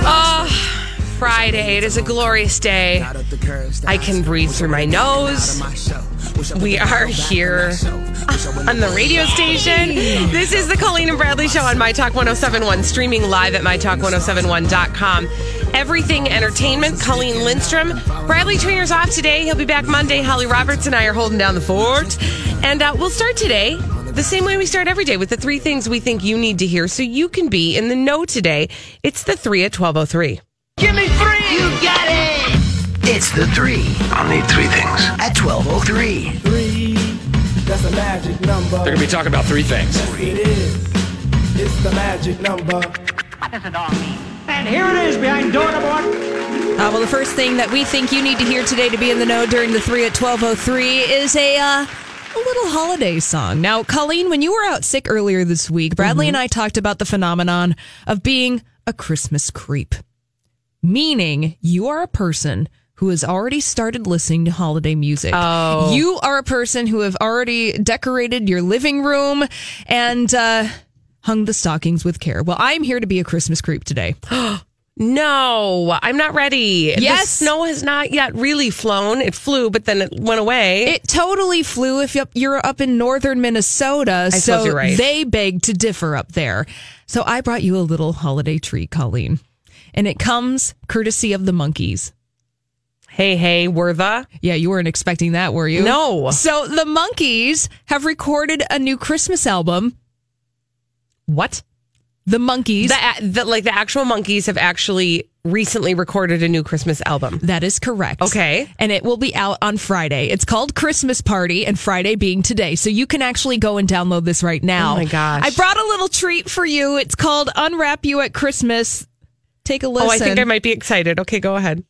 Oh, Friday. It is a glorious day. I can breathe through my nose. We are here on the radio station. This is the Colleen and Bradley Show on My Talk 1071, streaming live at MyTalk1071.com. Everything Entertainment, Colleen Lindstrom. Bradley Traynor's off today. He'll be back Monday. Holly Roberts and I are holding down the fort. And uh, we'll start today the same way we start every day with the three things we think you need to hear so you can be in the know today. It's the three at 1203. Give me three! You got it! It's the three I'll need three things. at 1203. Three, that's a magic number. They're going to be talking about three things. Yes, it is. It's the magic number. What does it all mean? And here it is behind door number one. Uh, well, the first thing that we think you need to hear today to be in the know during the three at twelve oh three is a uh, a little holiday song. Now, Colleen, when you were out sick earlier this week, Bradley and I talked about the phenomenon of being a Christmas creep, meaning you are a person who has already started listening to holiday music. Oh. You are a person who have already decorated your living room and uh, hung the stockings with care. Well, I'm here to be a Christmas creep today. No, I'm not ready. Yes. The snow has not yet really flown. It flew, but then it went away. It totally flew if you- you're up in northern Minnesota. so you're right. they beg to differ up there. So I brought you a little holiday treat, Colleen. And it comes courtesy of the Monkees. hey, hey, were the? Yeah, you weren't expecting that, were you? No. So the Monkees have recorded a new Christmas album. What? The Monkees. The, the, like the actual Monkees have actually recently recorded a new Christmas album. That is correct. Okay. And it will be out on Friday. It's called Christmas Party, and Friday being today. So you can actually go and download this right now. Oh my gosh. I brought a little treat for you. It's called Unwrap You at Christmas. Take a listen. Oh, I think I might be excited. Okay, go ahead.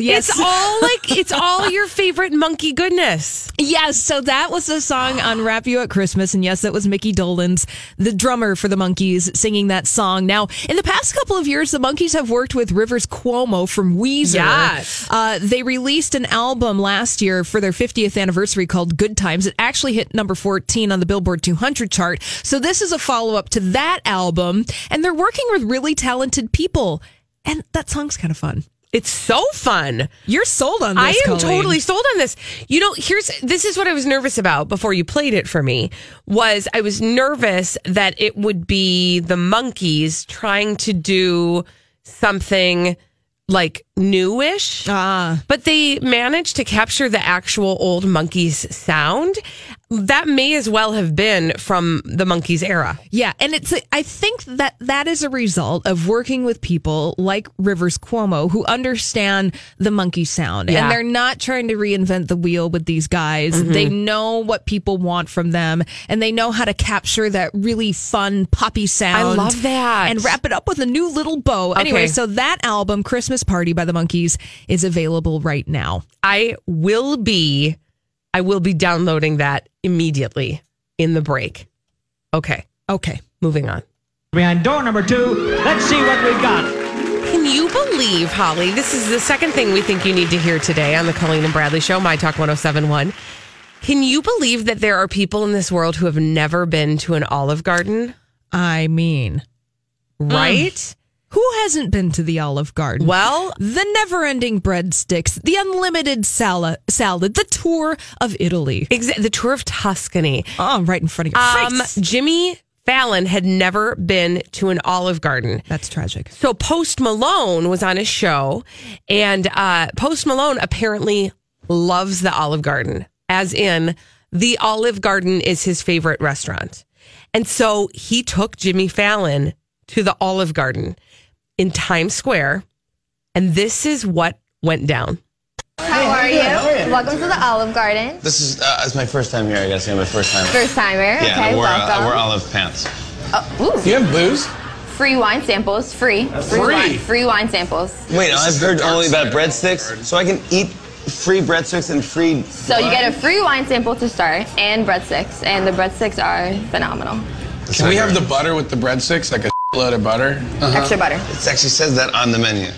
Yes. It's all like it's all your favorite Monkee goodness. Yes, so that was the song Unwrap You at Christmas. And yes, that was Mickey Dolenz, the drummer for the Monkees, singing that song. Now, in the past couple of years, the Monkees have worked with Rivers Cuomo from Weezer. Yes. Uh, they released an album last year for their 50th anniversary called Good Times. It actually hit number 14 on the Billboard 200 chart. So this is a follow up to that album. And they're working with really talented people. And that song's kind of fun. It's so fun. You're sold on this. I am Colleen. totally sold on this. You know, here's this is what I was nervous about before you played it for me was I was nervous that it would be the Monkees trying to do something like newish. Ah. But they managed to capture the actual old Monkees sound. That may as well have been from the Monkees era. Yeah, and it's I think that that is a result of working with people like Rivers Cuomo who understand the Monkee sound Yeah. and they're not trying to reinvent the wheel with these guys. Mm-hmm. They know what people want from them and they know how to capture that really fun poppy sound. I love that. And wrap it up with a new little bow. Anyway, so that album Christmas Party by the Monkees is available right now. I will be I will be downloading that immediately in the break. Okay, Okay. moving on. Behind door number two, let's see what we've got. Can you believe, Holly? This is the second thing we think you need to hear today on the Colleen and Bradley Show, My Talk 1071. Can you believe that there are people in this world who have never been to an Olive Garden? I mean, Right? Mm. Who hasn't been to the Olive Garden? Well- the never-ending breadsticks, the unlimited salad, salad, the tour of Italy. Exa- the tour of Tuscany. Oh, right in front of your Um, face. Jimmy Fallon had never been to an Olive Garden. That's tragic. So Post Malone was on a show, and uh, Post Malone apparently loves the Olive Garden, as in the Olive Garden is his favorite restaurant. And so he took Jimmy Fallon to the Olive Garden in Times Square, and this is what went down. How are you? Welcome to the Olive Garden. This is uh, it's my first time here. I guess. Yeah, my first time. First timer. yeah, okay, I wore, uh, welcome. I wore olive pants. Ooh, You have booze? free wine samples. Free. Free. Free? Wine, free wine samples. Wait, I've heard only about breadsticks, so I can eat free breadsticks and free. So you get a free wine sample to start and breadsticks, and the breadsticks are phenomenal. Can we have the butter with the breadsticks, like a load of butter? Extra butter. It actually says that on the menu.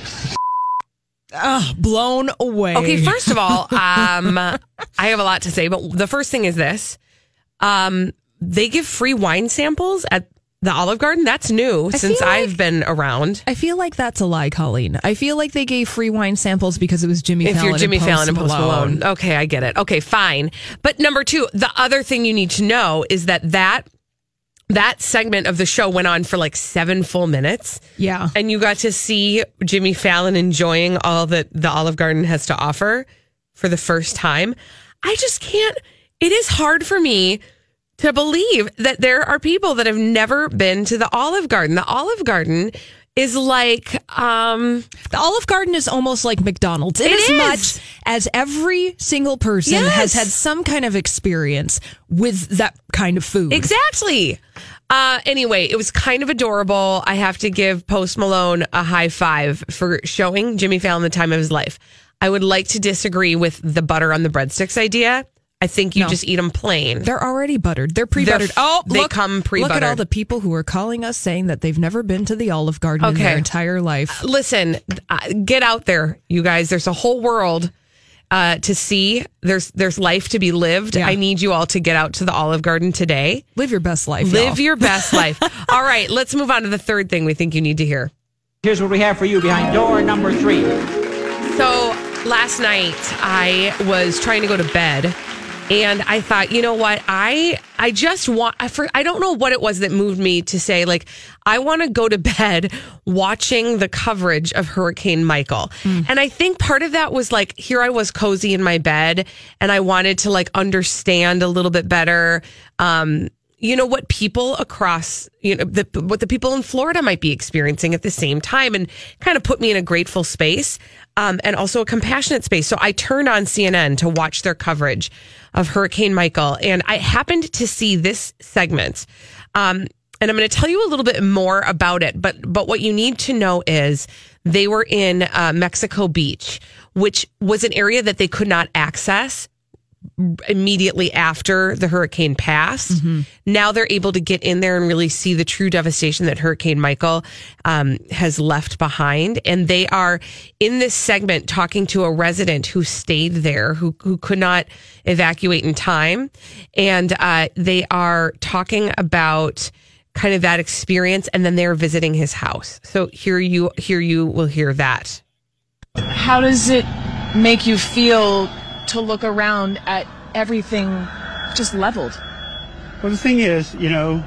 Ah, blown away. Okay, first of all, um, I have a lot to say, but the first thing is this: um, they give free wine samples at the Olive Garden. That's new since like- I've been around. I feel like that's a lie, Colleen. I feel like they gave free wine samples because it was Jimmy If Fallon. you're Jimmy and Post Fallon and Post Malone. Malone. Okay, I get it. Okay, fine. But number two, the other thing you need to know is that that that segment of the show went on for like seven full minutes. Yeah. And you got to see Jimmy Fallon enjoying all that the Olive Garden has to offer for the first time. I just can't, it is hard for me to believe that there are people that have never been to the Olive Garden. The Olive Garden is like, um, The Olive Garden is almost like McDonald's. It as much as every single person Yes. has had some kind of experience with that kind of food. Exactly. Uh, anyway, it was kind of adorable. I have to give Post Malone a high five for showing Jimmy Fallon the time of his life. I would like to disagree with the butter on the breadsticks idea. I think you No. just eat them plain. They're already buttered. They're pre-buttered. They're- oh, they look, come Look at all the people who are calling us saying that they've never been to the Olive Garden in their entire life. Listen, uh, get out there, you guys. There's a whole world uh, to see. There's there's life to be lived. Yeah. I need you all to get out to the Olive Garden today. Live your best life. Live y'all. your best life. All right, let's move on to the third thing we think you need to hear. Here's what we have for you behind door number three. So last night I was trying to go to bed and I thought, you know what? I I just want I for, I don't know what it was that moved me to say like I want to go to bed watching the coverage of Hurricane Michael. And I think part of that was like here I was cozy in my bed and I wanted to like understand a little bit better um you know what people across you know the, what the people in Florida might be experiencing at the same time and kind of put me in a grateful space um, and also a compassionate space. So I turned on CNN to watch their coverage of Hurricane Michael and I happened to see this segment. Um, and I'm going to tell you a little bit more about it but but what you need to know is they were in uh, Mexico Beach which was an area that they could not access immediately after the hurricane passed. Now they're able to get in there and really see the true devastation that Hurricane Michael um, has left behind. And they are in this segment talking to a resident who stayed there, who who could not evacuate in time, and uh, they are talking about kind of that experience, and then they're visiting his house. So here you here you will hear that. How does it make you feel to look around at everything just leveled? Well, the thing is, you know,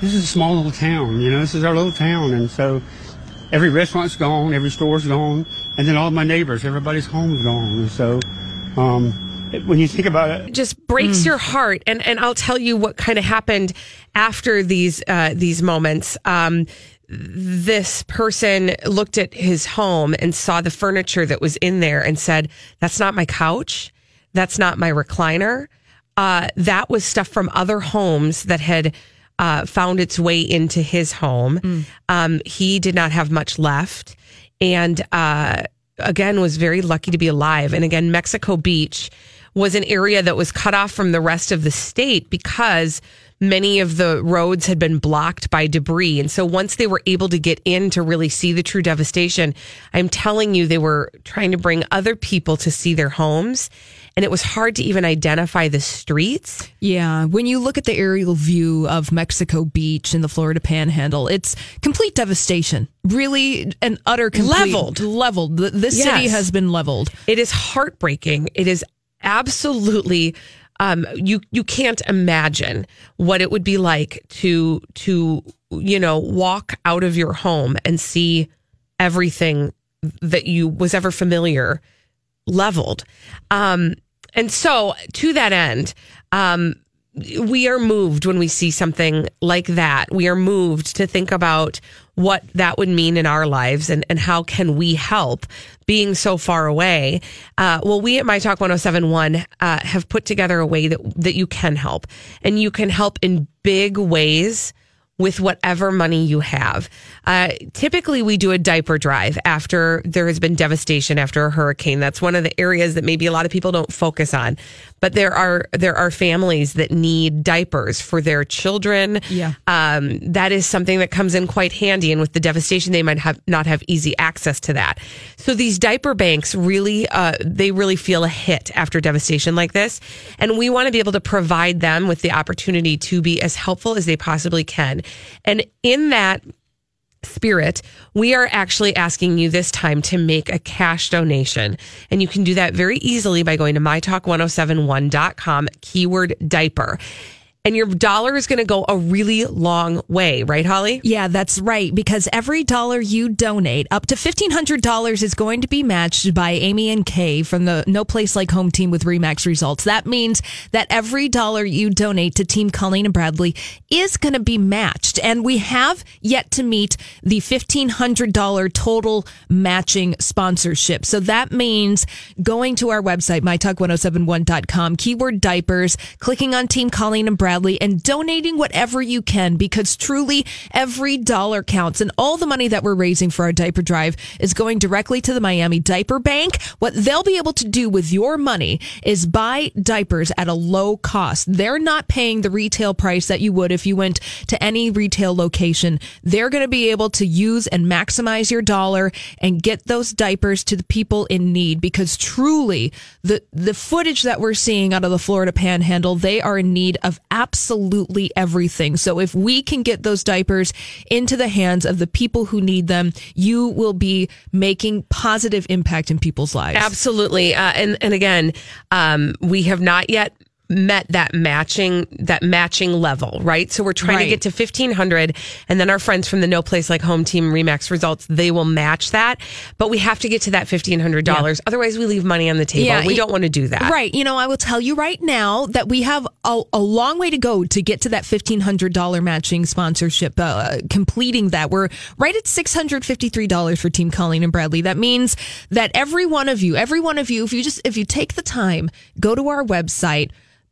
this is a small little town. You know, this is our little town, and so every restaurant's gone, every store's gone, and then all my neighbors, everybody's home's gone. And so, um, when you think about it, just breaks your heart and and I'll tell you what kind of happened after these uh these moments um this person looked at his home and saw the furniture that was in there and said that's not my couch. That's not my recliner. Uh that was stuff from other homes that had uh found its way into his home. Um he did not have much left and uh again was very lucky to be alive. And again Mexico Beach was an area that was cut off from the rest of the state because many of the roads had been blocked by debris. And so once they were able to get in to really see the true devastation, I'm telling you, they were trying to bring other people to see their homes. and it was hard to even identify the streets. Yeah, when you look at the aerial view of Mexico Beach and the Florida Panhandle, it's complete devastation. Really, an utter complete, Leveled. Leveled. The- This city has been leveled. It is heartbreaking. It is absolutely um, you you can't imagine what it would be like to to you know walk out of your home and see everything that you was ever familiar leveled. Um, and so to that end, um, we are moved when we see something like that. We are moved to think about what that would mean in our lives and, and how can we help being so far away. Uh, well, we at My Talk 1071 uh, have put together a way that, that you can help and you can help in big ways with whatever money you have. Uh, typically, we do a diaper drive after there has been devastation after a hurricane. That's one of the areas that maybe a lot of people don't focus on. But there are there are families that need diapers for their children. Yeah. um, that is something that comes in quite handy. And with the devastation, they might have not have easy access to that. So these diaper banks really uh, they really feel a hit after devastation like this, and we want to be able to provide them with the opportunity to be as helpful as they possibly can. And in that spirit, we are actually asking you this time to make a cash donation. And you can do that very easily by going to mytalk1071.com, keyword diaper. And your dollar is going to go a really long way, right, Holly? Yeah, that's right. Because every dollar you donate, up to $1,500 is going to be matched by Amy and Kay from the No Place Like Home team with Remax results. That means that every dollar you donate to Team Colleen and Bradley is going to be matched. And we have yet to meet the $1,500 total matching sponsorship. So that means going to our website, mytalk1071.com, keyword diapers, clicking on Team Colleen and Bradley, and donating whatever you can because truly every dollar counts. And all the money that we're raising for our diaper drive is going directly to the Miami Diaper Bank. What they'll be able to do with your money is buy diapers at a low cost. They're not paying the retail price that you would if you went to any retail location. They're going to be able to use and maximize your dollar and get those diapers to the people in need because truly the the footage that we're seeing out of the Florida panhandle, they are in need of absolutely everything. So if we can get those diapers into the hands of the people who need them, you will be making positive impact in people's lives. Absolutely. Uh, and, and again, um, we have not yet met that matching that matching level right? So we're trying to get to 1500 and then our friends from the no place like home team remax results they will match that. But we have to get to that $1500 otherwise we leave money on the table. We y- don't want to do that. Right. You know, I will tell you right now that we have a, a long way to go to get to that $1,500 matching sponsorship, uh, completing that. We're right at $653 for Team Colleen and Bradley. That means that every one of you, every one of you, if you just, if you take the time, go to our website,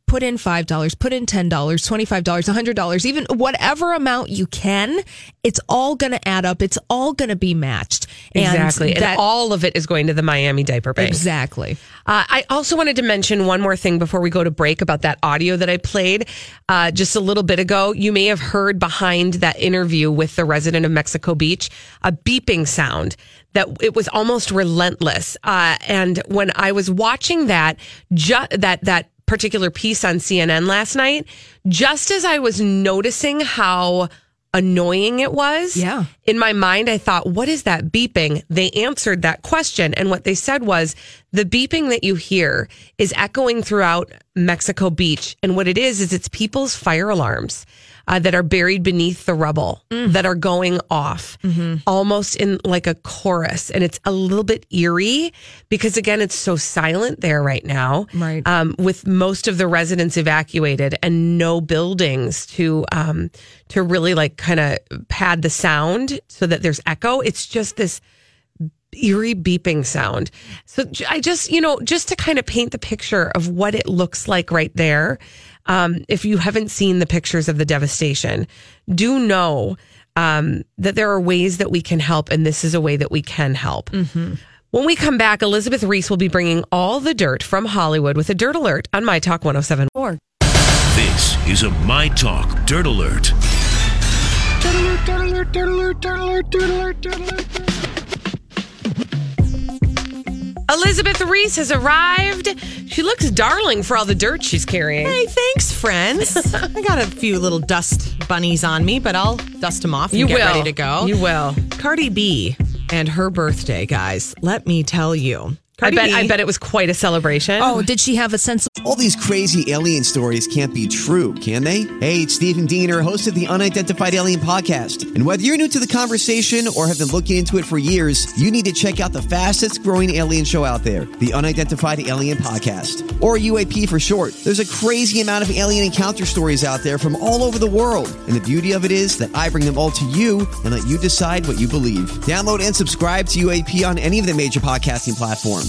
put in $5, put in $10, $25, $100, even whatever amount you can, it's all going to add up. It's all going to be matched. exactly and, all of it is going to the miami diaper bank Exactly. Uh, I also wanted to mention one more thing before we go to break about that audio that I played uh, just a little bit ago. You may have heard behind that interview with the resident of Mexico Beach a beeping sound that it was almost relentless. Uh, and when I was watching that, ju- that that particular piece on CNN last night, just as I was noticing how annoying it was. Yeah. In my mind, I thought, what is that beeping? They answered that question. And what they said was the beeping that you hear is echoing throughout Mexico Beach. And what it is, is it's people's fire alarms. Uh, that are buried beneath the rubble that are going off almost in like a chorus. And it's a little bit eerie because, again, it's so silent there right now. Right. Um, with most of the residents evacuated and no buildings to um, to really like kind of pad the sound so that there's echo. It's just this eerie beeping sound. So I just, you know, just to kind of paint the picture of what it looks like right there. Um, if you haven't seen the pictures of the devastation, do know um, that there are ways that we can help, and this is a way that we can help. When we come back, Elizabeth Reese will be bringing all the dirt from Hollywood with a dirt alert on My Talk 1074. This is a My Talk Dirt Alert. Elizabeth Reese has arrived. She looks darling for all the dirt she's carrying. Hey, thanks, friends. I got a few little dust bunnies on me, but I'll dust them off and You get will. ready to go. You will. Cardi B and her birthday, guys. Let me tell you. I bet B, I bet it was quite a celebration. Oh, did she have a sense of All these crazy alien stories can't be true, can they? Hey, it's Stephen Diener, host of the Unidentified Alien Podcast. And whether you're new to the conversation or have been looking into it for years, you need to check out the fastest growing alien show out there, the Unidentified Alien Podcast, or UAP for short. There's a crazy amount of alien encounter stories out there from all over the world. And the beauty of it is that I bring them all to you and let you decide what you believe. Download and subscribe to UAP on any of the major podcasting platforms.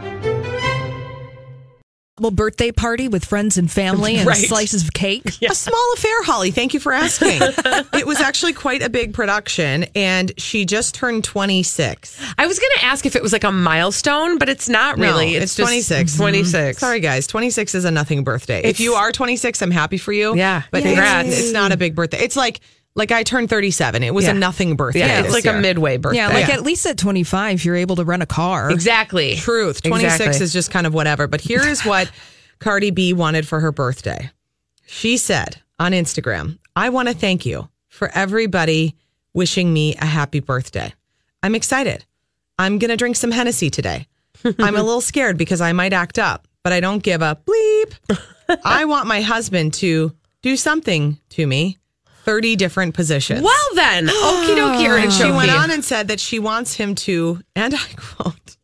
Little birthday party with friends and family and Right. slices of cake? A small affair, Holly. Thank you for asking. it was actually quite a big production, and she just turned 26. I was going to ask if it was like a milestone, but it's not really. No, it's, it's, 26. Mhm. 26. Sorry, guys. 26 is a nothing birthday. if you are 26, I'm happy for you. Yeah. But Congrats. it's, it's not a big birthday. It's like like I turned 37. It was Yeah. a nothing birthday. Yeah, it's this like year. a midway birthday. Yeah, like at least at 25, you're able to rent a car. Exactly. Truth. 26 Exactly. is just kind of whatever. But here is what Cardi B wanted for her birthday. She said on Instagram, I want to thank you for everybody wishing me a happy birthday. I'm excited. I'm going to drink some Hennessy today. I'm a little scared because I might act up, but I don't give a bleep. I want my husband to do something to me 30 different positions. Well then, okie dokie, And she went on and said that she wants him to, and I quote,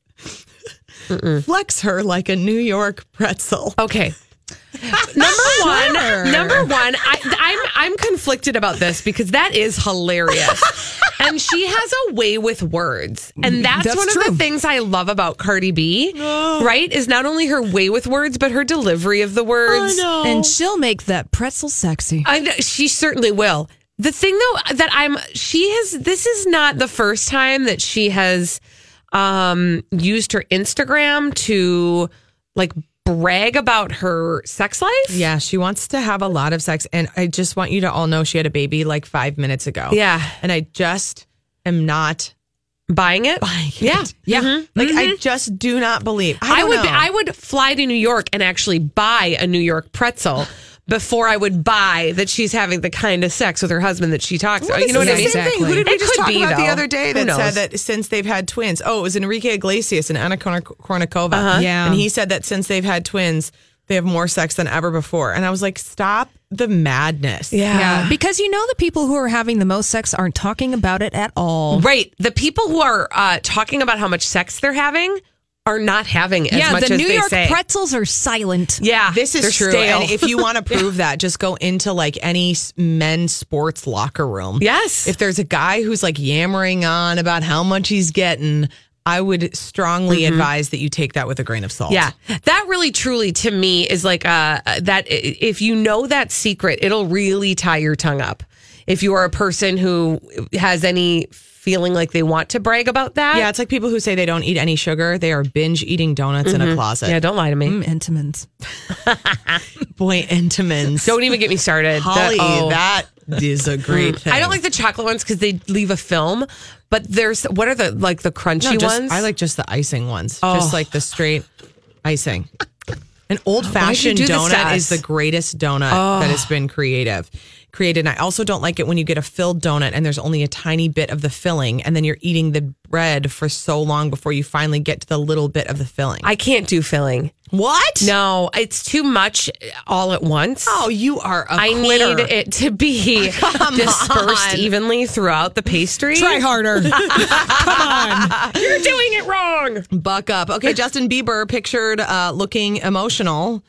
flex her like a New York pretzel. Okay. Number one, number one, I, I'm I'm conflicted about this because that is hilarious, and she has a way with words, and that's, That's one of the things I love about Cardi B. Right, is not only her way with words, but her delivery of the words. And she'll make that pretzel sexy. I know, she certainly will. The thing though that I'm she has this is not the first time that she has um used her Instagram to like brag about her sex life. Yeah, she wants to have a lot of sex. And I just want you to all know she had a baby like five minutes ago. Yeah. And I just am not Buying it? buying it. Yeah. Yeah. Mhm. Like I just do not believe. I, I, would know. I would fly to New York and actually buy a New York pretzel before I would buy that she's having the kind of sex with her husband that she talks about. Well, You know what I mean? the same thing. Who did we It just talk be, about the other day that said that since they've had twins? Oh, it was Enrique Iglesias and Anna Korn- Kournikova. Uh-huh. Yeah. And he said that since they've had twins, they have more sex than ever before. And I was like, stop the madness. Yeah. Because you know the people who are having the most sex aren't talking about it at all. Right. The people who are uh, talking about how much sex they're having are not having as yeah, much the as New they York say. pretzels are silent. yeah, This is true. stale. And if you want to prove that, just go into like any men's sports locker room. yes, If there's a guy who's like yammering on about how much he's getting, I would strongly advise that you take that with a grain of salt. Yeah, that really, truly, to me, is like uh, that. If you know that secret, it'll really tie your tongue up. If you are a person who has any feeling like they want to brag about that, Yeah, it's like people who say they don't eat any sugar. They are binge eating donuts in a closet. yeah, don't lie to me. Mm, Entenmann's. Boy, Entenmann's. Don't even get me started. Holly, That- oh. that is a great thing. I don't like the chocolate ones because they leave a film. But there's what are the like the crunchy No, just- ones? I like just the icing ones. Oh. Just like the straight icing. An old fashioned do donut is the greatest donut Oh. that has been creative. Created. And I also don't like it when you get a filled donut and there's only a tiny bit of the filling, and then you're eating the bread for so long before you finally get to the little bit of the filling. I can't do filling. what? No, it's too much all at once. Oh, you are a I quitter. need it to be dispersed on. evenly throughout the pastry. Try harder. Come on. You're doing it wrong. Buck up. Okay, Justin Bieber pictured uh, looking emotional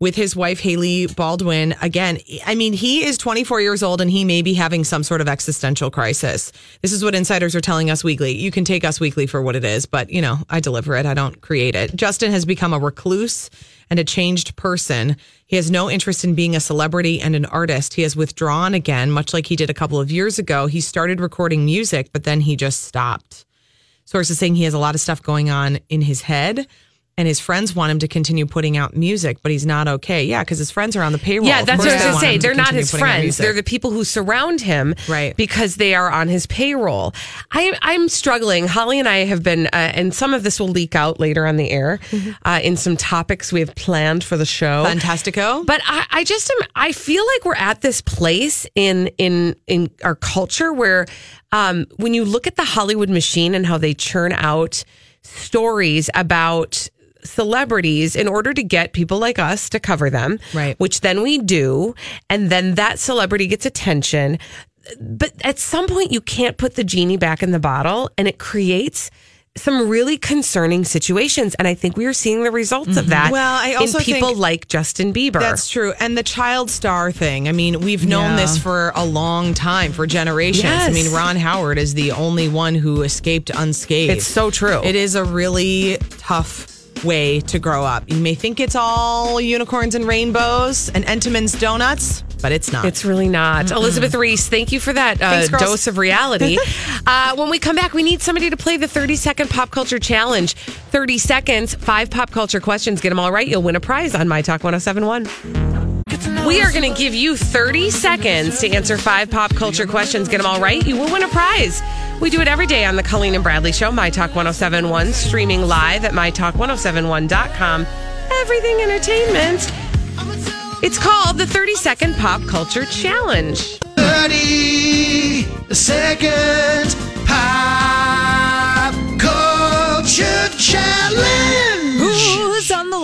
with his wife Hailey Baldwin. Again, I mean, he is 24 years old and he may be having some sort of existential crisis. This is what insiders are telling us weekly. You can take us weekly for what it is, but you know, I deliver it. I don't create it. Justin has become a recluse and a changed person. He has no interest in being a celebrity and an artist. He has withdrawn again, much like he did a couple of years ago. He started recording music, but then he just stopped. Sources saying he has a lot of stuff going on in his head. And his friends want him to continue putting out music, but he's not okay. Yeah, because his friends are on the payroll. Yeah, that's what I was going to say. They're not his friends. They're the people who surround him, right? Because they are on his payroll. I, I'm struggling. Holly and I have been, uh, and some of this will leak out later on the air uh, in some topics we have planned for the show. Fantastico. But I, I just am. I feel like we're at this place in in in our culture where, um, when you look at the Hollywood machine and how they churn out stories about celebrities in order to get people like us to cover them, right? Which then we do, and then that celebrity gets attention. But at some point, you can't put the genie back in the bottle, and it creates some really concerning situations. And I think we are seeing the results of mm-hmm. that. Well, I also in people like Justin Bieber. That's true. And the child star thing. I mean, we've known Yeah. this for a long time, for generations. I mean, Ron Howard is the only one who escaped unscathed. It's so true. It is a really tough way to grow up. You may think it's all unicorns and rainbows and Entenmann's donuts, but it's not. It's really not. Elizabeth Reese, thank you for that uh, Thanks, dose of reality. uh, when we come back, we need somebody to play the 30 second pop culture challenge. 30 seconds, five pop culture questions. Get them all right. You'll win a prize on My Talk 1071. We are going to give you 30 seconds to answer five pop culture questions. Get them all right. You will win a prize. We do it every day on the Colleen and Bradley Show, My Talk 1071, streaming live at MyTalk1071.com. Everything entertainment. It's called the 30 second pop culture challenge. 30 seconds pop culture challenge.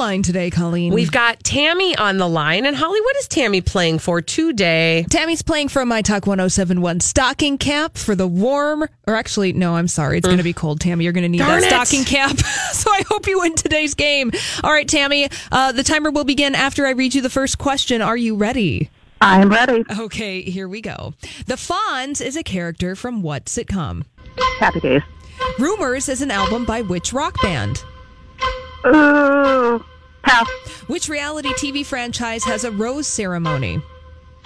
Who's on the line today, Colleen? We've got Tammy on the line. And Holly, what is Tammy playing for today? Tammy's playing for My Talk 1071 stocking cap for the warm, or actually, no, I'm sorry. It's going to be cold, Tammy. You're going to need Darn that it. stocking cap. so I hope you win today's game. All right, Tammy, uh, the timer will begin after I read you the first question. Are you ready? I'm ready. Okay, here we go. The Fonz is a character from what sitcom? Happy Days. Rumors is an album by which rock band? Ooh, pass. Which reality TV franchise has a rose ceremony?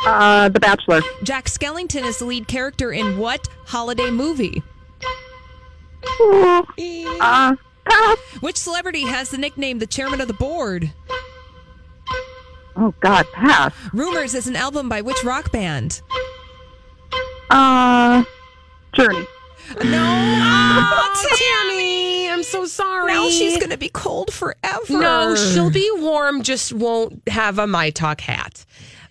Uh, The Bachelor. Jack Skellington is the lead character in what holiday movie? Ooh, uh, pass. Which celebrity has the nickname the chairman of the board? Oh God, pass. Rumors is an album by which rock band? Uh, Journey. So sorry. Now she's going to be cold forever. No, she'll be warm, just won't have a My Talk hat.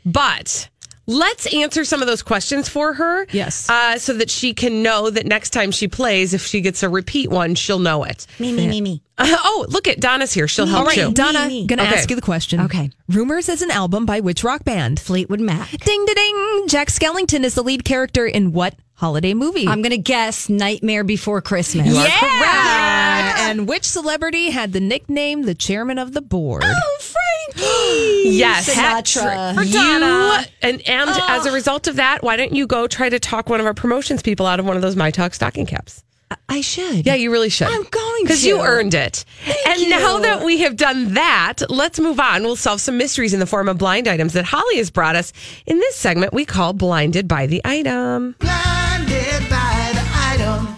But let's answer some of those questions for her. Yes. Uh, so that she can know that next time she plays, if she gets a repeat one, she'll know it. Me, me, me, me. Uh, oh, look at Donna's here. She'll help All right, too. Donna, Me, me. gonna Okay. ask you the question. Okay. Rumors is an album by which rock band? Fleetwood Mac. Ding, ding, ding. Jack Skellington is the lead character in what holiday movie? I'm going to guess Nightmare Before Christmas. yeah. And which celebrity had the nickname the chairman of the board? Oh, Frankie. Yes, Sinatra. Hat- you and and as a result of that, why don't you go try to talk one of our promotions people out of one of those My Talk stocking caps? I should. Yeah, you really should. I'm going because you earned it. and you. now that we have done that, let's move on. We'll solve some mysteries in the form of blind items that Holly has brought us in this segment we call "Blinded by the Item." Blinded by the item.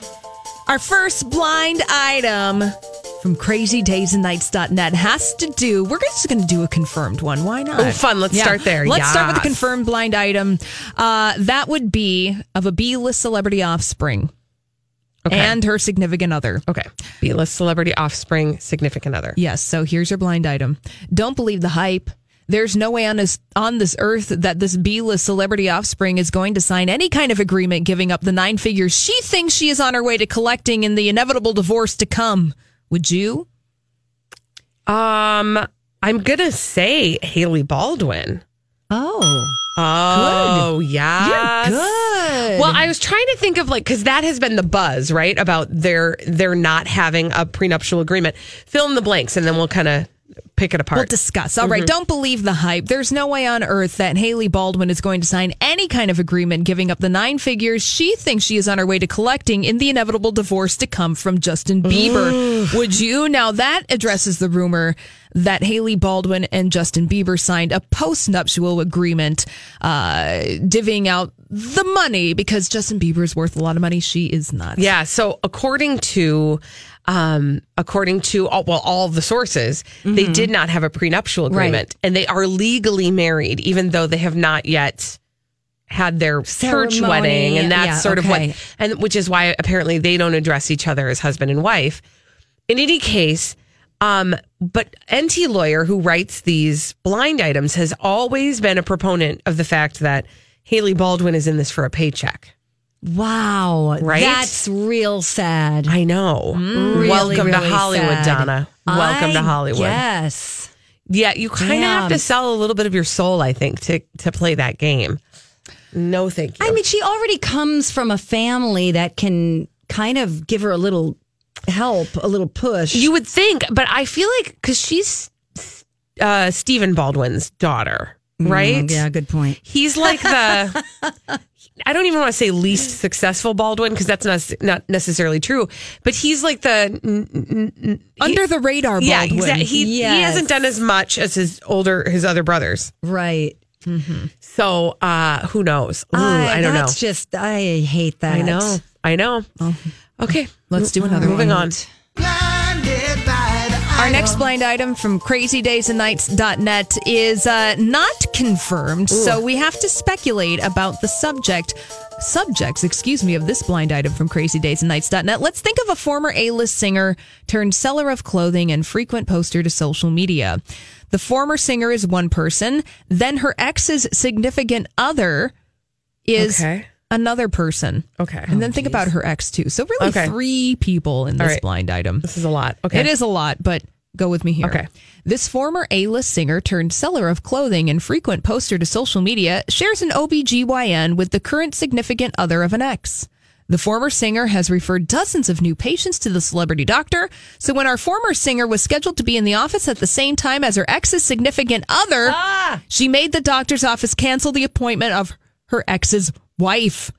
Our first blind item from crazydaysandnights.net has to do, we're just going to do a confirmed one. Why not? Oh, fun. Let's start there. Let's start with the Yes. confirmed blind item. Uh, that would be of a B list celebrity offspring Okay. and her significant other. Okay, B-list celebrity offspring, significant other. Yes. So here's your blind item. Don't believe the hype. There's no way on this on this earth that this B-list celebrity offspring is going to sign any kind of agreement giving up the nine figures she thinks she is on her way to collecting in the inevitable divorce to come. Would you? Um, I'm gonna say Hailey Baldwin. Oh. Oh, yeah. Good. Well, I was trying to think of like because that has been the buzz, right? About their they're not having a prenuptial agreement. Fill in the blanks, and then we'll kind of pick it apart. We'll discuss. All right, Mhm. Don't believe the hype. There's no way on earth that Hailey Baldwin is going to sign any kind of agreement giving up the nine figures she thinks she is on her way to collecting in the inevitable divorce to come from Justin Bieber. Would you? Now that addresses the rumor that Hailey Baldwin and Justin Bieber signed a post-nuptial agreement, uh, divvying out the money because Justin Bieber is worth a lot of money. She is not. Yeah. So according to, um, according to all, well, all the sources, they Mhm. did not have a prenuptial Right. agreement, and they are legally married, even though they have not yet had their church wedding, and that's Yeah, sort of what, and which is why apparently they don't address each other as husband and wife. In any case, um, but Enty lawyer who writes these blind items has always been a proponent of the fact that Hailey Baldwin is in this for a paycheck. Wow. Right? That's real sad. I know. Really, Welcome to really Hollywood, sad. Donna. Welcome to Hollywood. Yes. Yeah, you kind of have to sell a little bit of your soul, I think, to to play that game. No, thank you. I mean, she already comes from a family that can kind of give her a little help, a little push. You would think, but I feel like because she's uh, Stephen Baldwin's daughter, right? Mm, yeah, good point. He's like the. I don't even want to say least successful Baldwin because that's not not necessarily true. But he's like the Under the radar Yeah, Baldwin. exactly. He, he hasn't done as much as his older his other brothers. Right. So uh who knows? Ooh, I, I don't know. that's just, I hate that. I know. I know. Okay, Let's do another Moving one. on. Our next blind item from crazydaysandnights.net is uh, not confirmed, so we have to speculate about the subject. Subjects, excuse me, of this blind item from crazydaysandnights.net. Let's think of a former A-list singer turned seller of clothing and frequent poster to social media. The former singer is one person, then her ex's significant other is Okay. Another person. Okay. And then oh, think about her ex too. So really Okay. three people in this right. blind item. This is a lot. Okay. It is a lot, but go with me here. Okay. This former A-list singer turned seller of clothing and frequent poster to social media shares an OBGYN with the current significant other of an ex. The former singer has referred dozens of new patients to the celebrity doctor. So when our former singer was scheduled to be in the office at the same time as her ex's significant other, ah! she made the doctor's office cancel the appointment of her ex's wife.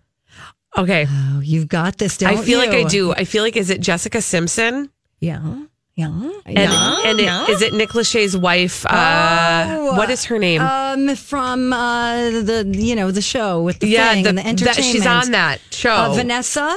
Okay. Oh, you've got this, don't I feel like I do. I feel like is it Jessica Simpson? Yeah. Yeah. And and it, is it Nick Lachey's wife? Uh, Oh, what is her name? Um, from uh, the you know the show with the yeah, thing the, and the that she's on that show. Uh, Vanessa.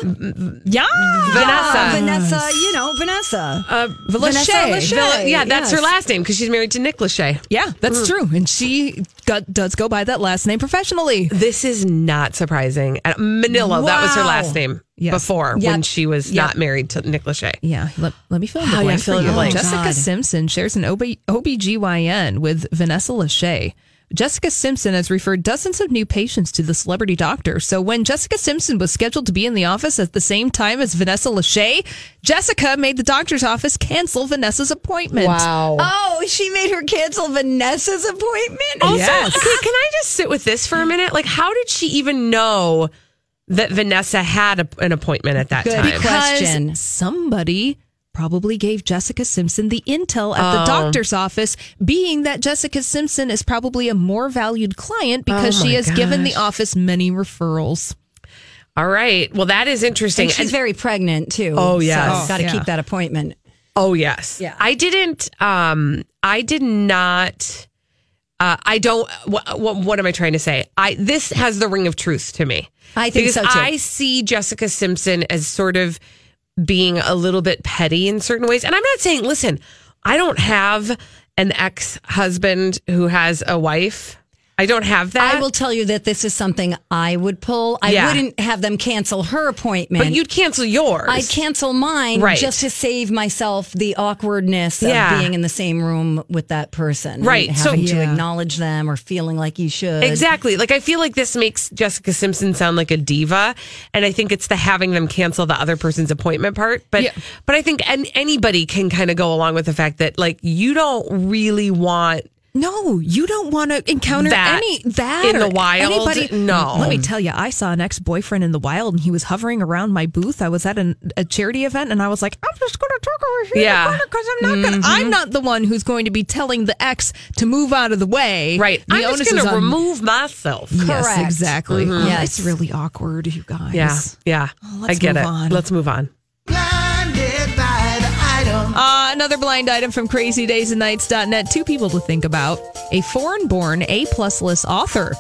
Yeah. Vanessa. Vanessa. You know Vanessa. Uh, Vanessa Lachey. Lachey. Yeah, that's her last name because she's married to Nick Lachey. Yeah, that's true. And she got, does go by that last name professionally. This is not surprising. Minnillo, that was her last name Yes. before Yep. when she was Yep. not married to Nick Lachey. Yeah, let, let me fill in the Oh, yeah, blank fill for in the you. blank. Jessica God. Simpson shares an OB, OBGYN with Vanessa Lachey. Jessica Simpson has referred dozens of new patients to the celebrity doctor. So when Jessica Simpson was scheduled to be in the office at the same time as Vanessa Lachey, Jessica made the doctor's office cancel Vanessa's appointment. Wow. Oh, she made her cancel Vanessa's appointment. Also, Yes. okay, can I just sit with this for a minute? Like, how did she even know that Vanessa had a, an appointment at that Good time? because- question. Somebody probably gave Jessica Simpson the intel at the Oh. doctor's office, being that Jessica Simpson is probably a more valued client because Oh she my has given the office many referrals. All right. Well, that is interesting. And she's And- very pregnant too. Oh, yes. so got to Yeah. keep that appointment. Oh yes. Yeah. I didn't um I did not uh I don't what, what what am I trying to say? I this has the ring of truth to me. I think because so, too. I see Jessica Simpson as sort of being a little bit petty in certain ways. And I'm not saying listen, I don't have an ex-husband who has a wife. I don't have that. I will tell you that this is something I would pull. I Yeah. wouldn't have them cancel her appointment. but you'd cancel yours. I'd cancel mine Right. just to save myself the awkwardness Yeah. of being in the same room with that person. and Right, so- having to Yeah. acknowledge them or feeling like you should. Exactly. Like I feel like this makes Jessica Simpson sound like a diva, and I think it's the having them cancel the other person's appointment part. But Yeah. but I think an, anybody can kind of go along with the fact that like you don't really want No, you don't want to encounter That any that in the wild? Anybody? No. Let me tell you, I saw an ex boyfriend in the wild, and he was hovering around my booth. I was at an, a charity event, and I was like, "I'm just going to talk over here, Yeah. because I'm not going. to I'm not the one who's going to be telling the ex to move out of the way. Right. The I'm just going to remove myself. Yes, Correct. exactly. Mhm. Oh, Yes. It's really awkward, you guys. Yeah. Yeah. Oh, let's I get move it. on. Let's move on. Another blind item from crazydaysandnights.net. Two people to think about. A foreign born A plus list author.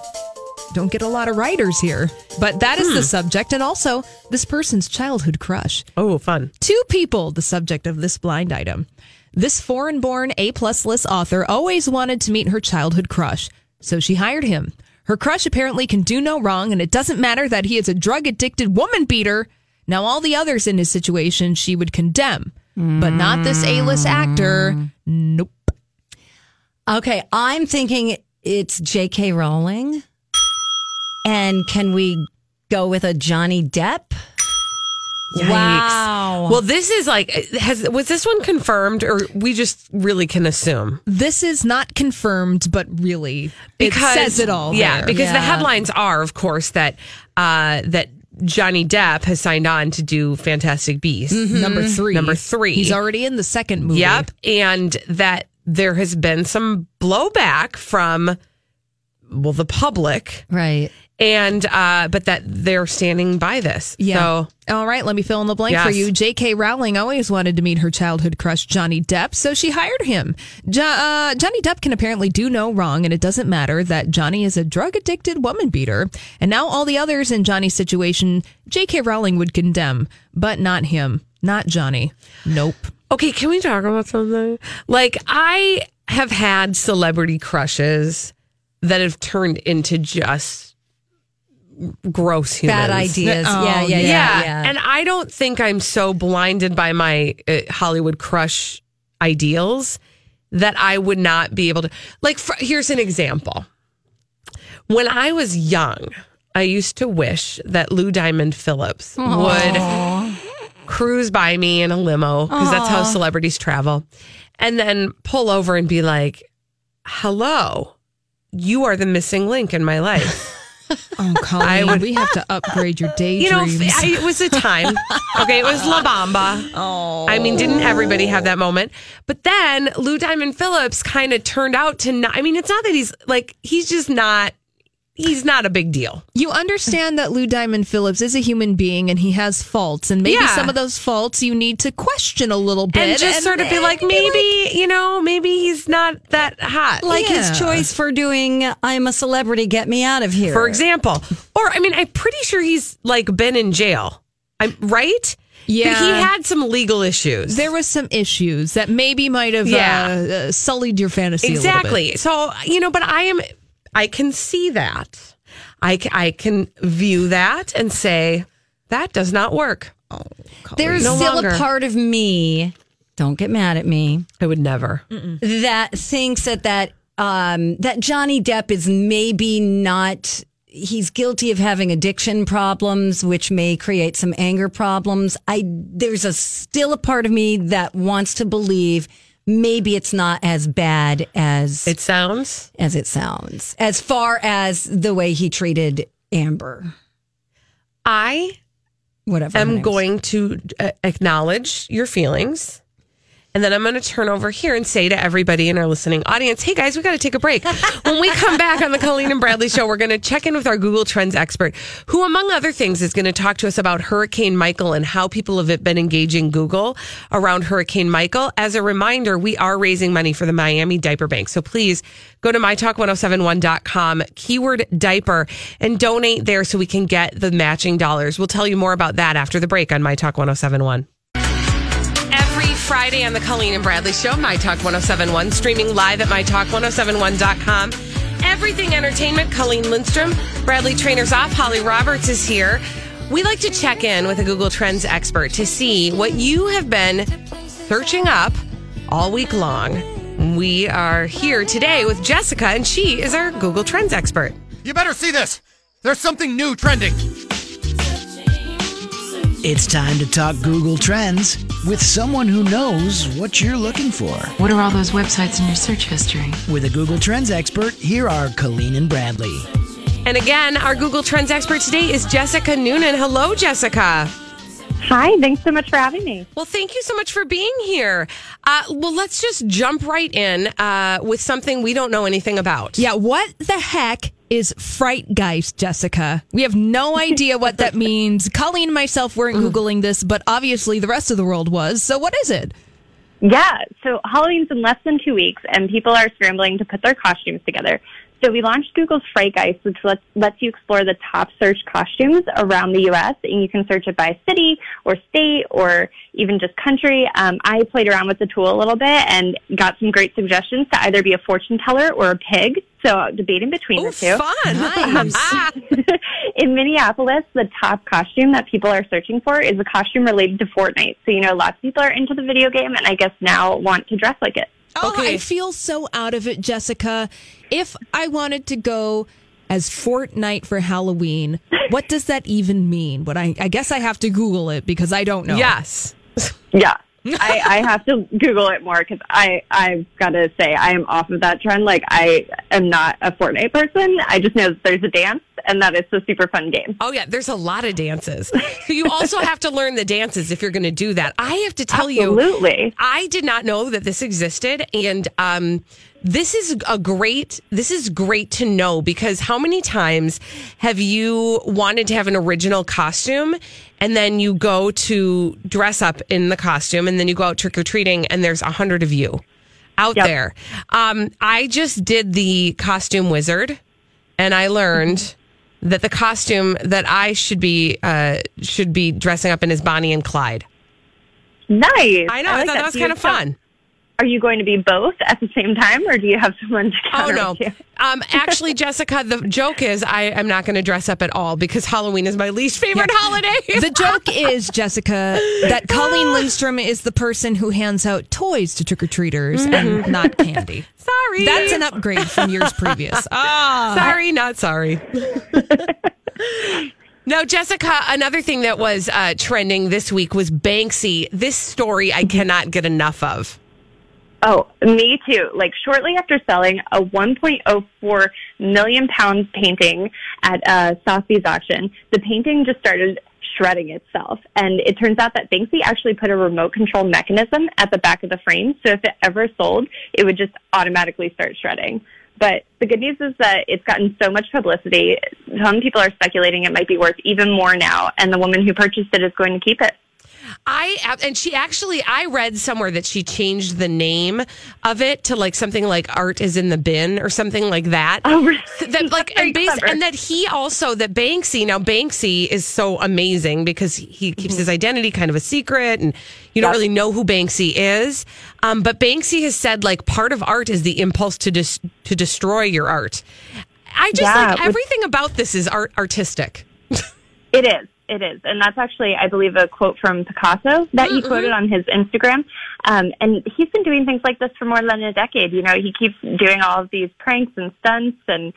Don't get a lot of writers here, but that is the hmm. subject, and also this person's childhood crush. Oh, fun. Two people, the subject of this blind item. This foreign born A plus list author always wanted to meet her childhood crush, so she hired him. Her crush apparently can do no wrong, and it doesn't matter that he is a drug addicted woman beater. Now, all the others in his situation she would condemn, but not this A list actor. Nope. Okay, I'm thinking it's J.K. Rowling. And can we go with a Johnny Depp? Yikes. Wow. Well, this is like has was this one confirmed or we just really can assume? This is not confirmed, but really, it says it all. Yeah, there. because the headlines are, of course, that uh, that Johnny Depp has signed on to do Fantastic Beasts mm-hmm. number three. Number three. He's already in the second movie. Yep, and that there has been some blowback from well the public, right? And uh, but that they're standing by this. Yeah. So All right, let me fill in the blank for you. J.K. Rowling always wanted to meet her childhood crush, Johnny Depp, so she hired him. Jo- uh, Johnny Depp can apparently do no wrong, and it doesn't matter that Johnny is a drug addicted woman beater. And now all the others in Johnny's situation, J.K. Rowling would condemn, but not him, not Johnny. Nope. Okay, can we talk about something? Like, I have had celebrity crushes that have turned into just gross humans. Bad ideas. Oh, yeah, yeah, yeah, yeah. And I don't think I'm so blinded by my uh, Hollywood crush ideals that I would not be able to. Like, for, here's an example. When I was young, I used to wish that Lou Diamond Phillips would cruise by me in a limo because that's how celebrities travel, and then pull over and be like, "Hello, you are the missing link in my life." Oh, Colleen, I would- we have to upgrade your you know, daydreams. I, it was a time. Okay, it was La Bamba. Oh, I mean, didn't everybody have that moment? But then Lou Diamond Phillips kind of turned out to not. I mean, it's not that he's like he's just not. He's not a big deal. You understand that Lou Diamond Phillips is a human being and he has faults, and maybe Yeah. some of those faults you need to question a little bit And just sort of be like, maybe, you know, maybe he's not that hot. Like Yeah. his choice for doing I'm a celebrity, get me out of here. for example. Or, I mean, I'm pretty sure he's like been in jail. I'm right. Yeah. But he had some legal issues. There was some issues that maybe might have Yeah. uh, uh, sullied your fantasy. a little bit. exactly. So you know, but I am. I can see that. I I can view that and say that does not work. There's No still longer. a part of me, don't get mad at me, I would never. that thinks that that um, that Johnny Depp is maybe not. He's guilty of having addiction problems, which may create some anger problems. I there's a still a part of me that wants to believe maybe it's not as bad as It sounds. as it sounds, as far as the way he treated Amber. I Whatever. am going to uh, acknowledge your feelings. And then I'm going to turn over here and say to everybody in our listening audience, hey guys, we got to take a break. when we come back on the Colleen and Bradley show, we're going to check in with our Google Trends expert, who, among other things, is going to talk to us about Hurricane Michael and how people have been engaging Google around Hurricane Michael. As a reminder, we are raising money for the Miami Diaper Bank. So please go to mytalk1071.com, keyword diaper, and donate there so we can get the matching dollars. We'll tell you more about that after the break on My Talk 1071. Every Friday on the Colleen and Bradley Show, My Talk 1071, streaming live at MyTalk1071.com. Everything Entertainment, Colleen Lindstrom, Bradley Traynor's Off, Holly Roberts is here. We like to check in with a Google Trends expert to see what you have been searching up all week long. We are here today with Jessica, and she is our Google Trends expert. You better see this. There's something new trending. It's time to talk Google Trends with someone who knows what you're looking for. What are all those websites in your search history? With a Google Trends expert, here are Colleen and Bradley. And again, our Google Trends expert today is Jessica Noonan. Hello, Jessica. Hi, thanks so much for having me. Well, thank you so much for being here. Uh, well, let's just jump right in uh, with something we don't know anything about. Yeah, what the heck is Frightgeist, Jessica? We have no idea what that means. Colleen and myself weren't Googling this, but obviously the rest of the world was. So, what is it? Yeah, so Halloween's in less than two weeks, and people are scrambling to put their costumes together. So we launched Google's Frightgeist, which lets, lets you explore the top search costumes around the U.S. And you can search it by city or state or even just country. Um, I played around with the tool a little bit and got some great suggestions to either be a fortune teller or a pig. So debating between the oh, two. Fun. Um, in Minneapolis, the top costume that people are searching for is a costume related to Fortnite. So, you know, lots of people are into the video game and I guess now want to dress like it. Oh, I feel so out of it, Jessica. If I wanted to go as Fortnite for Halloween, what does that even mean? But I, I guess I have to Google it because I don't know. Yes. Yeah. I, I have to Google it more because I I've got to say I am off of that trend. Like I am not a Fortnite person. I just know that there's a dance and that it's a super fun game. Oh yeah, there's a lot of dances. So you also have to learn the dances if you're going to do that. I have to tell Absolutely. you, I did not know that this existed, and um, this is a great. This is great to know because how many times have you wanted to have an original costume, and then you go to dress up in the costume, and then you go out trick or treating, and there's a hundred of you out there. Um, I just did the costume wizard, and I learned that the costume that I should be uh, should be dressing up in is Bonnie and Clyde. Nice. I know. I, like thought that was kind of fun. Are you going to be both at the same time, or do you have someone to Oh no! with you? Um, actually, Jessica, the joke is I am not going to dress up at all because Halloween is my least favorite holiday. The joke is, Jessica, that Colleen Lindstrom is the person who hands out toys to trick or treaters and not candy. Sorry. That's an upgrade from years previous. Ah. sorry, not sorry. No, Jessica, another thing that was uh, trending this week was Banksy. This story I cannot get enough of. Oh, me too. Like shortly after selling a 1.04 million pound painting at a Sotheby's auction, the painting just started shredding itself. And it turns out that Banksy actually put a remote control mechanism at the back of the frame. So if it ever sold, it would just automatically start shredding. But the good news is that it's gotten so much publicity. Some people are speculating it might be worth even more now. And the woman who purchased it is going to keep it. I and she actually I read somewhere that she changed the name of it to like something like art is in the bin or something like that. Oh, really? That like and, and that he also that Banksy now Banksy is so amazing because he keeps his identity kind of a secret and you don't really know who Banksy is. Um, but Banksy has said like part of art is the impulse to dis- to destroy your art. I just Yeah, like everything about this is art artistic. It is. It is. And that's actually, I believe, a quote from Picasso that he quoted on his Instagram. Um, and he's been doing things like this for more than a decade. You know, he keeps doing all of these pranks and stunts. And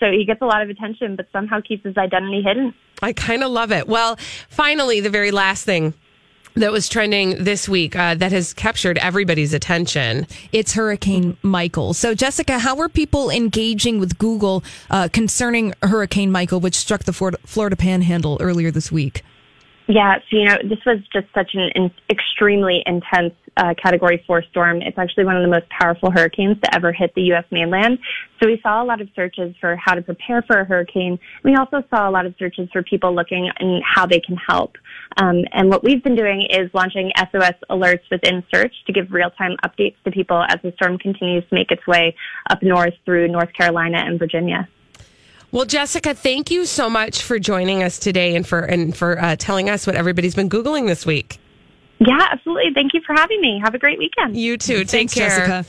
so he gets a lot of attention, but somehow keeps his identity hidden. I kind of love it. Well, finally, the very last thing that was trending this week uh, that has captured everybody's attention. It's Hurricane Michael. So, Jessica, how were people engaging with Google uh, concerning Hurricane Michael, which struck the Florida, Florida Panhandle earlier this week? Yeah, so you know, this was just such an in, extremely intense uh, Category 4 storm. It's actually one of the most powerful hurricanes to ever hit the U.S. mainland. So we saw a lot of searches for how to prepare for a hurricane. We also saw a lot of searches for people looking and how they can help. Um, and what we've been doing is launching SOS alerts within Search to give real-time updates to people as the storm continues to make its way up north through North Carolina and Virginia. Well, Jessica, thank you so much for joining us today and for and for uh, telling us what everybody's been googling this week. Yeah, absolutely. Thank you for having me. Have a great weekend. You too. Take Thanks, care. Jessica.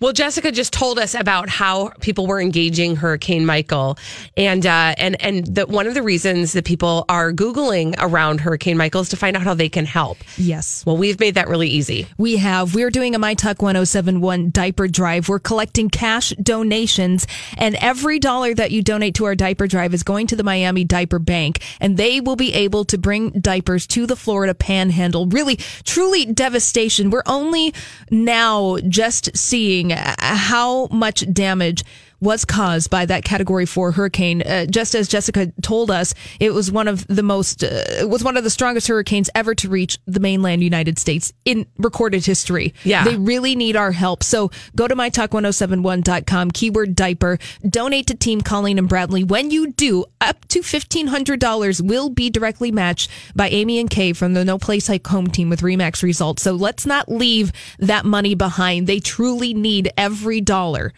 Well, Jessica just told us about how people were engaging Hurricane Michael, and uh, and and that one of the reasons that people are googling around Hurricane Michael is to find out how they can help. Yes. Well, we've made that really easy. We have. We're doing a MyTuck Talk 1071 diaper drive. We're collecting cash donations, and every dollar that you donate to our diaper drive is going to the Miami Diaper Bank, and they will be able to bring diapers to the Florida panhandle, really truly devastation. We're only now just seeing how much damage was caused by that category 4 hurricane. Uh, just as Jessica told us it was one of the most uh, it was one of the strongest hurricanes ever to reach the mainland United States in recorded history. Yeah. they really need our help. So go to mytalk1071.com keyword diaper. Donate to team Colleen and Bradley. When you do up to $1500 will be directly matched by Amy and Kay from the No Place Like Home team with Remax results. So let's not leave that money behind. They truly need every dollar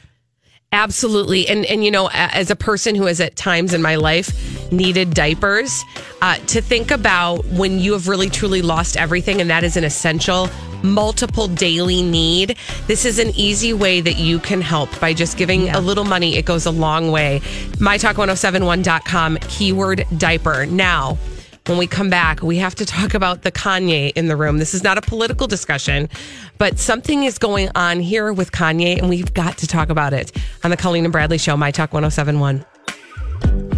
Absolutely. And and you know, as a person who has at times in my life needed diapers, uh, to think about when you have really truly lost everything and that is an essential multiple daily need. This is an easy way that you can help by just giving a little money. It goes a long way. mytalk1071.com keyword diaper. Now, when we come back, we have to talk about the Kanye in the room. This is not a political discussion, but something is going on here with Kanye, and we've got to talk about it on the Colleen and Bradley Show, My Talk 1071.